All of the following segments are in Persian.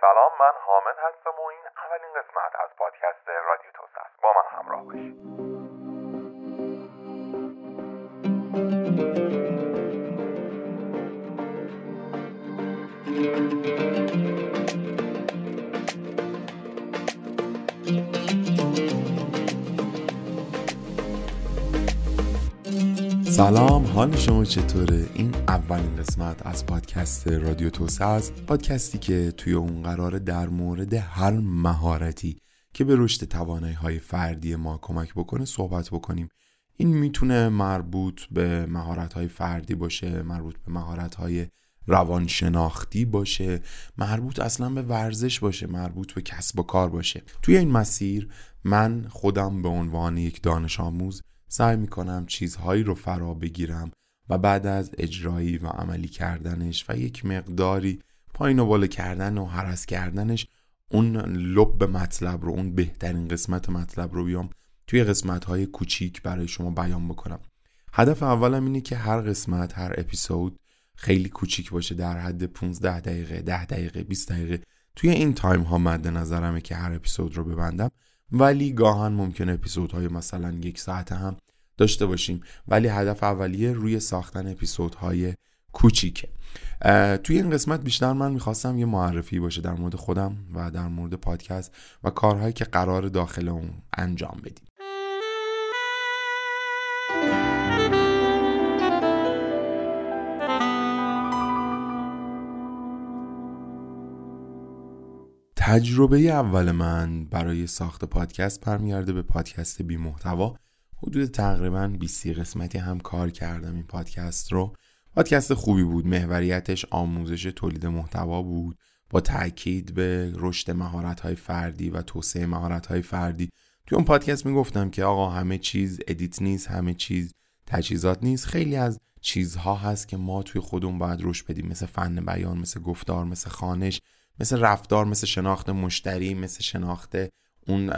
سلام من حامد هستم و این اولین قسمت از پادکست رادیو توس است. با من همراه باشید. سلام حال شما چطوره؟ این اولین قسمت از پادکست رادیو توسعه است. پادکستی که توی اون قرار در مورد هر مهارتی که به رشد توانایی های فردی ما کمک بکنه صحبت بکنیم. این می‌تونه مربوط به مهارت های فردی باشه مربوط به مهارت های روانشناختی باشه مربوط اصلا به ورزش باشه مربوط به کسب و کار باشه. توی این مسیر من خودم به عنوان یک دانش آموز سعی می‌کنم چیزهایی رو فرا بگیرم و بعد از اجرایی و عملی کردنش و یک مقداری پایین و بالا کردن و حرس کردنش اون لب مطلب رو اون بهترین قسمت مطلب رو بیام توی قسمت های کوچیک برای شما بیان بکنم. هدف اولم اینه که هر قسمت هر اپیزود خیلی کوچیک باشه در حد 15 دقیقه 10 دقیقه 20 دقیقه. توی این تایم ها مد نظرمه که هر اپیزود رو ببندم. ولی گاهن ممکنه اپیزودهای مثلا یک ساعت هم داشته باشیم. ولی هدف اولیه روی ساختن اپیزودهای کوچیکه. توی این قسمت بیشتر من می‌خواستم یه معرفی باشه در مورد خودم و در مورد پادکست و کارهایی که قرار داخل اون انجام بدیم. تجربه اول من برای ساخت پادکست برمیگرده به پادکست بی محتوا حدود تقریبا 20 قسمتی هم کار کردم این پادکست رو. پادکست خوبی بود. محوریتش آموزش تولید محتوا بود. با تاکید به رشد مهارت های فردی و توسعه مهارت های فردی. توی اون پادکست می‌گفتم که آقا همه چیز edit نیست همه چیز تجهیزات نیست. خیلی از چیزها هست که ما توی خودمون باید رشد بدیم. مثل فن بیان مثل گفتار مثل خوانش مثل رفتار مثل شناخت مشتری مثل شناخت اون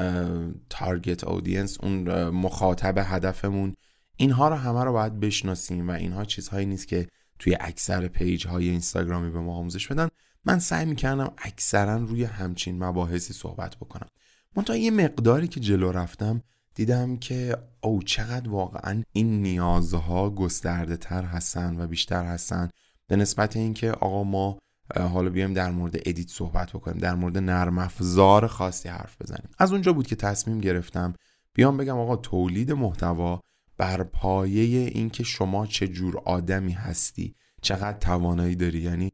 target audience اون مخاطب هدفمون. اینها رو همه رو باید بشناسیم و اینها چیزهایی نیست که توی اکثر page های اینستاگرامی به ما آموزش بدن. من سعی می‌کردم اکثرا روی همچین مباحثی صحبت بکنم. منتها یه مقداری که جلو رفتم دیدم که اوه چقدر واقعا این نیازها گسترده تر هستن و بیشتر هستن. به نسبت اینکه آقا ما حالا بیایم در مورد ادیت صحبت بکنیم در مورد نرم افزار خاصی حرف بزنیم. از اونجا بود که تصمیم گرفتم بیام بگم آقا تولید محتوا بر پایه اینکه شما چه جور آدمی هستی چقدر توانایی داری. یعنی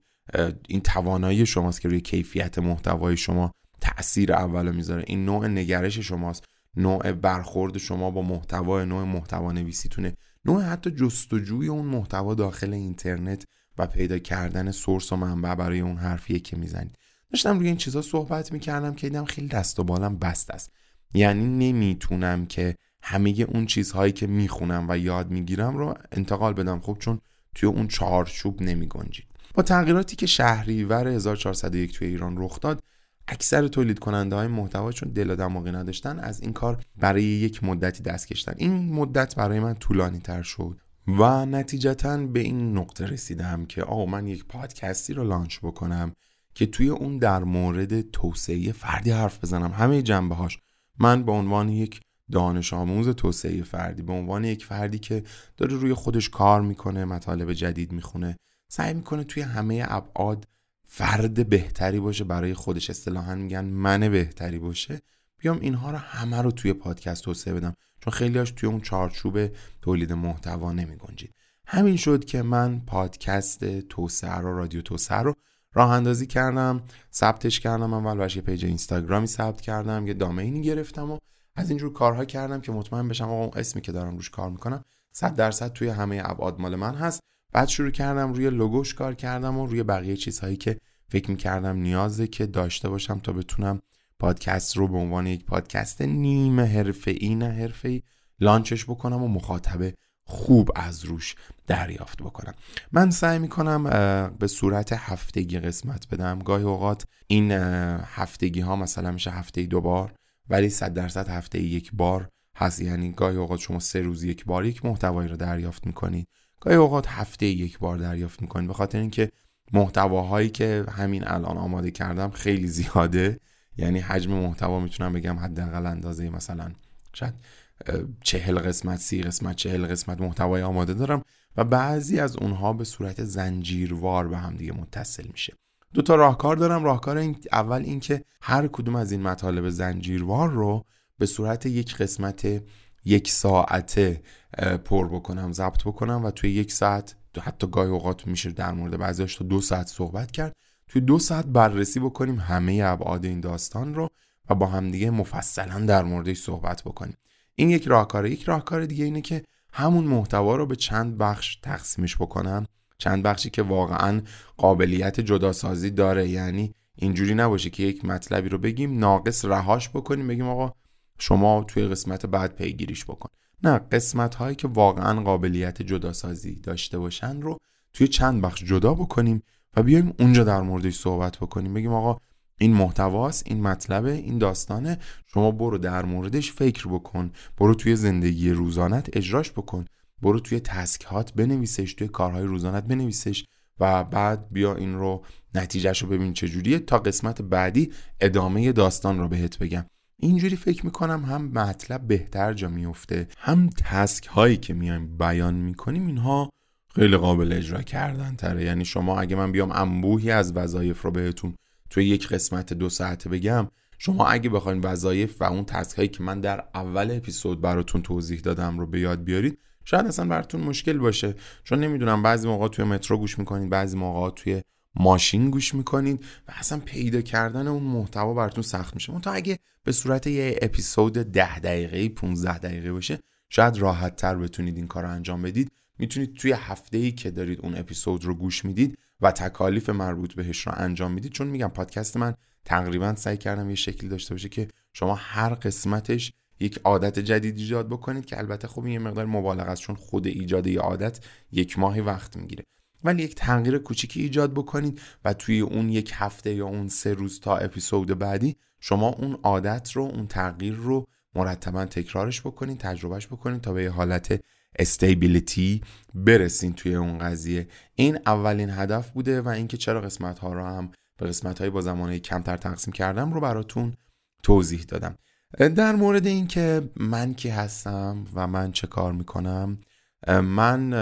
این توانایی شماست که روی کیفیت محتوای شما تاثیر اول می‌ذاره. این نوع نگرش شماست نوع برخورد شما با محتوا نوع محتوا نویسیتونه نوع حتی جستجوی اون محتوا داخل اینترنت و پیدا کردن سورس و منبع برای اون حرفیه که می‌زنید. داشتم روی این چیزا صحبت می‌کردم که دیدم خیلی دست و بالم بست است. یعنی نمی‌تونم که همه اون چیزهایی که می‌خونم و یاد می‌گیرم رو انتقال بدم. خب چون توی اون چارچوب نمیگنجید. با تغییراتی که شهریور 1401 توی ایران رخ داد اکثر تولید کننده های محتوا چون دل و دماغی نداشتن از این کار برای یک مدتی دست کشتن. این مدت برای من طولانی تر شد. و نتیجتا به این نقطه رسیدم که آقا من یک پادکستی رو لانچ بکنم که توی اون در مورد توسعه فردی حرف بزنم. همه جنبه هاش من به عنوان یک دانش آموز توسعه فردی به عنوان یک فردی که داره روی خودش کار می‌کنه مطالب جدید می‌خونه سعی می‌کنه توی همه ابعاد فرد بهتری باشه برای خودش اصطلاحا میگن من بهتری باشه بیام اینها رو همه رو توی پادکست توسعه بدم. چون خیلیاش توی اون چارچوب تولید محتوا نمی گنجید. همین شد که من پادکست توسعه رو رادیو توسعه رو راه اندازی کردم ثبتش کردم اول یه پیج اینستاگرامی ثبت کردم یه دامینی گرفتم و از اینجور کارها کردم که مطمئن بشم آقا اون اسمی که دارم روش کار می‌کنم 100 درصد توی همه ابعاد مال من هست. بعد شروع کردم روی لوگوش کار کردم و روی بقیه چیزهایی که فکر می‌کردم نیازه که داشته باشم تا بتونم پادکست رو به عنوان یک پادکست نیمه حرفه ای نه حرفه ای لانچش بکنم و مخاطبه خوب از روش دریافت بکنم. من سعی می‌کنم به صورت هفتگی قسمت بدم. گاهی اوقات این هفتگی ها مثلا میشه هفته دو بار ولی صد درصد هفته یک بار هست. یعنی گاهی اوقات شما سه روز یک بار یک محتوایی رو دریافت می‌کنید. گاهی اوقات هفته یک بار دریافت می‌کنید. به خاطر اینکه محتواهایی که همین الان آماده کردم خیلی زیاده. یعنی حجم محتوا می‌تونم بگم حداقل اندازه مثلا شاید چهل قسمت سی قسمت چهل قسمت محتوای آماده دارم و بعضی از اونها به صورت زنجیروار به هم دیگه متصل میشه. دو تا راهکار دارم. راهکار این اول اینکه هر کدوم از این مطالب زنجیروار رو به صورت یک قسمت یک ساعته پر بکنم ضبط بکنم و توی یک ساعت حتی گاهی اوقات میشه در مورد بعضیش تا دو ساعت صحبت کرد. توی دو ساعت بررسی بکنیم همه ابعاد این داستان رو و با همدیگه مفصلا در موردش صحبت بکنیم. این یک راهکاره. یک راهکار دیگه اینه که همون محتوا رو به چند بخش تقسیمش بکنم. چند بخشی که واقعا قابلیت جداسازی داره. یعنی اینجوری نباشه که یک مطلبی رو بگیم ناقص رهاش بکنیم بگیم آقا شما توی قسمت بعد پیگیریش بکن. نه قسمت هایی که واقعا قابلیت جداسازی داشته باشن رو توی چند بخش جدا بکنیم و بیایم اونجا در موردش صحبت بکنیم. بگیم آقا این محتواست این مطلبه این داستانه. شما برو در موردش فکر بکن. برو توی زندگی روزانت اجراش بکن. برو توی تسکهات بنویسش توی کارهای روزانت بنویسش و بعد بیا این رو نتیجهش رو ببین چجوریه تا قسمت بعدی ادامه داستان رو بهت بگم. اینجوری فکر می‌کنم هم مطلب بهتر جا میفته هم تسک هایی که میایم بیان می‌کنیم اینها خیلی قابل اجرا کردن تره. یعنی شما اگه من بیام انبوهی از وظایف رو بهتون توی یک قسمت دو ساعته بگم شما اگه بخواین وظایف و اون تسک هایی که من در اول اپیزود براتون توضیح دادم رو به یاد بیارید شاید اصلا براتون مشکل باشه. چون نمی‌دونم بعضی موقع توی مترو گوش می‌کنید بعضی موقع توی ماشین گوش می‌کنید و اصلا پیدا کردن اون محتوا براتون سخت میشه. تا اگه به صورت یه اپیزود ده دقیقه 15 دقیقه باشه شاید راحت تر بتونید این کار رو انجام بدید. می‌تونید توی هفته ای که دارید اون اپیزود رو گوش می‌دید و تکالیف مربوط بهش رو انجام می‌دید. چون میگم پادکست من تقریبا سعی کردم یه شکلی داشته باشه که شما هر قسمتش یک عادت جدید ایجاد بکنید که البته خب این یه مقدار مبالغه است چون خود ایجاد یه عادت یک ماهی وقت می‌گیره. ولی یک تغییر کوچیکی ایجاد بکنید و توی اون یک هفته یا اون سه روز تا اپیزود بعدی شما اون عادت رو اون تغییر رو مرتبا تکرارش بکنید تجربهش بکنید تا به یه حالت استیبیلیتی برسین توی اون قضیه. این اولین هدف بوده و اینکه چرا قسمت ها رو هم به قسمت های با زمانه کمتر تقسیم کردم رو براتون توضیح دادم. در مورد اینکه من کی هستم و من چه کار می‌کنم من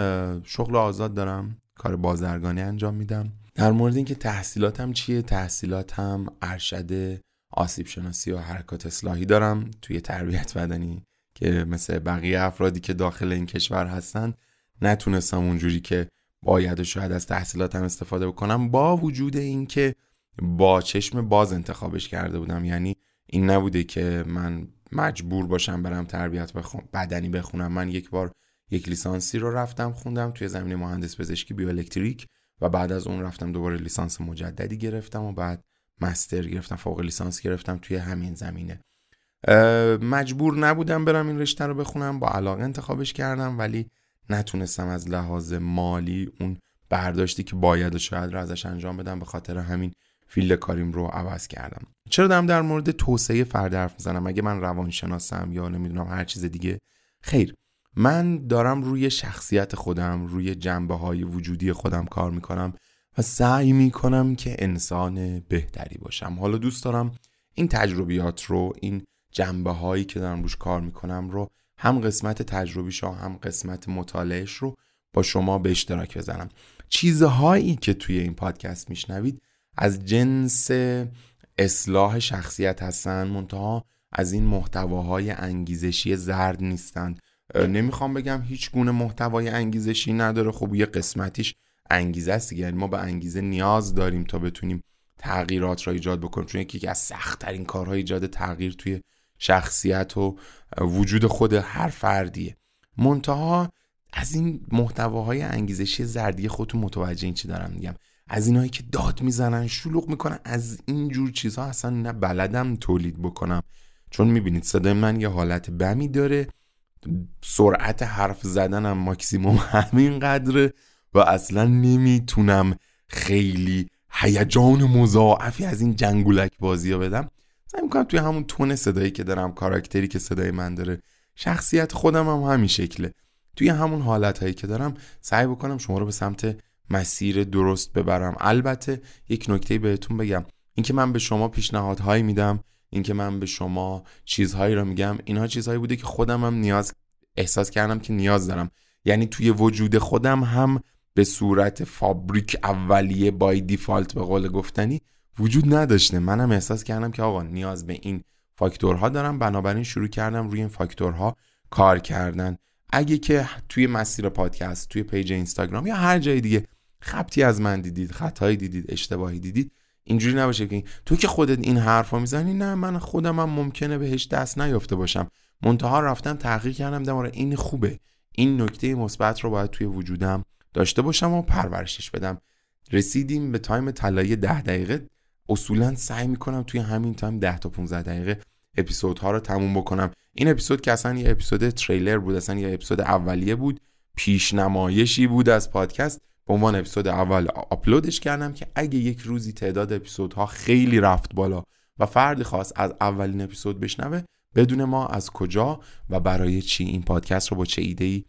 شغل آزاد دارم کار بازرگانی انجام میدم. در مورد اینکه تحصیلاتم چیه تحصیلاتم ارشد آسیب شناسی و حرکات اصلاحی دارم توی تربیت بدنی که مثل بقیه افرادی که داخل این کشور هستن نتونستم اونجوری که باید و شاید از تحصیلاتم استفاده بکنم با وجود اینکه با چشم باز انتخابش کرده بودم. یعنی این نبوده که من مجبور باشم برم تربیت بخون بدنی بخونم. من یک بار یک لیسانسی رو رفتم خوندم توی زمینه مهندسی پزشکی بیوالکتریک و بعد از اون رفتم دوباره لیسانس مجددی گرفتم و بعد master گرفتم فوق لیسانس گرفتم توی همین زمینه. مجبور نبودم برم این رشته رو بخونم با علاقه انتخابش کردم ولی نتونستم از لحاظ مالی اون برداشتی که باید و شاید رو ازش انجام بدم به خاطر همین field کاریم رو عوض کردم. چرا دارم در مورد توسعه فرد حرف می‌زنم؟ اگه من روانشناسم یا نمی‌دونم هر چیز دیگه خیر. من دارم روی شخصیت خودم روی جنبه های وجودی خودم کار می‌کنم. و سعی می‌کنم که انسان بهتری باشم. حالا دوست دارم این تجربیات رو این جنبه هایی که دارم روش کار می‌کنم رو هم قسمت تجربیش هم قسمت مطالعهش رو با شما به اشتراک بزنم چیزهایی که توی این پادکست میشنوید از جنس اصلاح شخصیت هستن منتها از این محتواهای انگیزشی زرد نیستند نمی‌خوام بگم هیچ گونه محتوای انگیزشی نداره. خب یه قسمتیش انگیزه است یعنی ما به انگیزه نیاز داریم تا بتونیم تغییرات را ایجاد بکنیم. چون یکی از سختترین کارهای ایجاد تغییر توی شخصیت و وجود خود هر فردیه. منتها از این محتواهای انگیزشی زردی خودتون متوجه این چی دارم میگم. از اینایی که داد می‌زنن شلوغ می‌کنن از این جور چیزها اصلا نه بلدم تولید بکنم. چون می‌بینید صدای من یه حالت بمی داره. سرعت حرف زدنم ماکسیموم همین قدره و اصلا نمی‌تونم خیلی هیجان مضاعفی از این جنگولک بازی ها بدم. سعی می‌کنم توی همون تون صدایی که دارم کاراکتری که صدای من داره شخصیت خودم هم همین شکله. توی همون حالت هایی که دارم سعی بکنم شما رو به سمت مسیر درست ببرم. البته یک نکته بهتون بگم. اینکه من به شما پیشنهادهایی میدم اینکه من به شما چیزهایی رو میگم اینها چیزهایی بوده که خودم هم نیاز احساس کردم که نیاز دارم. یعنی توی وجود خودم هم به صورت فابریک اولیه by default به قول گفتنی وجود نداشته. منم احساس کردم که آقا نیاز به این فاکتورها دارم. بنابراین شروع کردم روی این فاکتورها کار کردن. اگه که توی مسیر پادکست توی page اینستاگرام یا هر جای دیگه خبطی از من دیدید خطایی دیدید اشتباهی دیدید اینجوری نباشه که تو که خودت این حرفا می‌زنی نه من خودم هم ممکنه بهش دست نیافته باشم. منتها رفتم تحقیق کردم دیدم این خوبه. این نکته مثبت رو باید توی وجودم داشته باشم و پرورشش بدم. رسیدیم به time طلایی ده دقیقه. اصولا سعی می‌کنم توی همین time 10 تا 15 دقیقه اپیزودها رو تموم بکنم. این اپیزود که اصلا یه اپیزود تریلر بود اصلا یه اپیزود اولیه بود پیشنمایشی بود از پادکست. به عنوان اپیزود اول آپلودش کردم که اگه یک روزی تعداد اپیزودها خیلی رفت بالا و فردی خواست از اولین اپیزود بشنوه بدون ما از کجا و برای چی این پادکست رو با چه ایده ای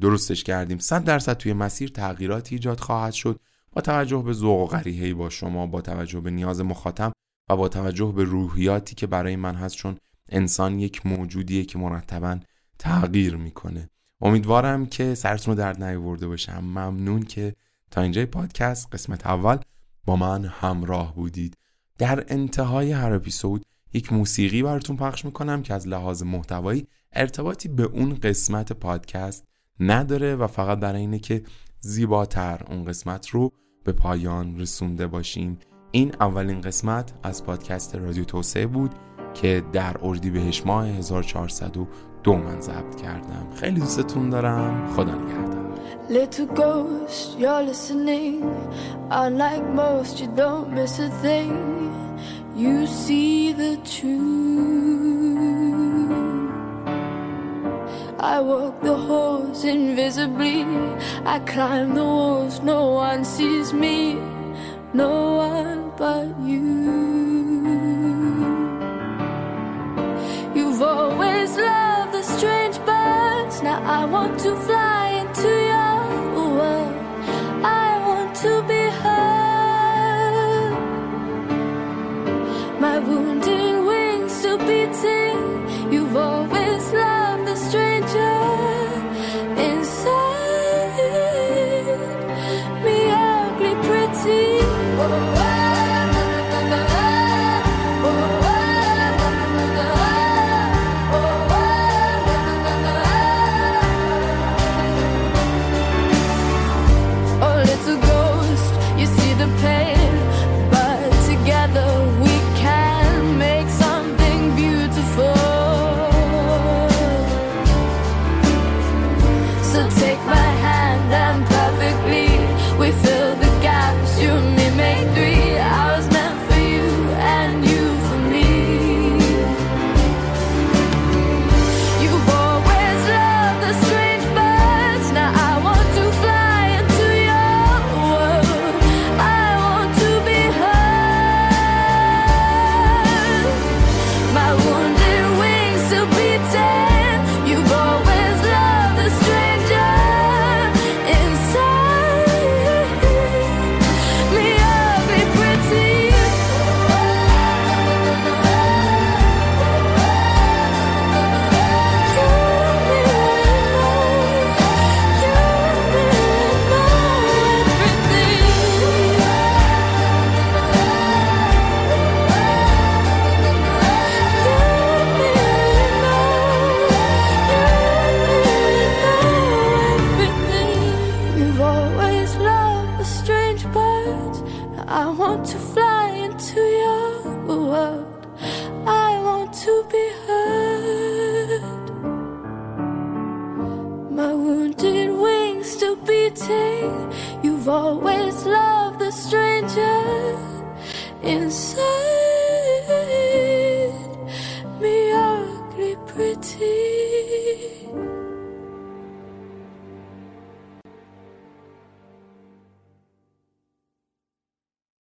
درستش کردیم. صد درصد توی مسیر تغییراتی ایجاد خواهد شد. با توجه به ذوق و غریحه‌ای با شما با توجه به نیاز مخاطب و با توجه به روحیاتی که برای من هست چون انسان یک موجودیه که مرتبا تغییر می‌کنه. امیدوارم که سرتون رو درد نیاورده باشم. ممنون که تا اینجای پادکست قسمت اول با من همراه بودید. در انتهای هر اپیزود یک موسیقی براتون پخش می‌کنم که از لحاظ محتوایی ارتباطی به اون قسمت پادکست نداره و فقط برای اینه که زیباتر اون قسمت رو به پایان رسونده باشیم این اولین قسمت از پادکست رادیو توسعه بود که در اردیبهشت ماه 1402 من ضبط کردم خیلی دوستتون دارم خدا نگهدار Little ghost, you're listening. Unlike most, you don't miss a thing. You see the truth. I walk the halls invisibly. I climb the walls, no one sees me. No one but you. You've always loved the strange birds. Now I want to fly always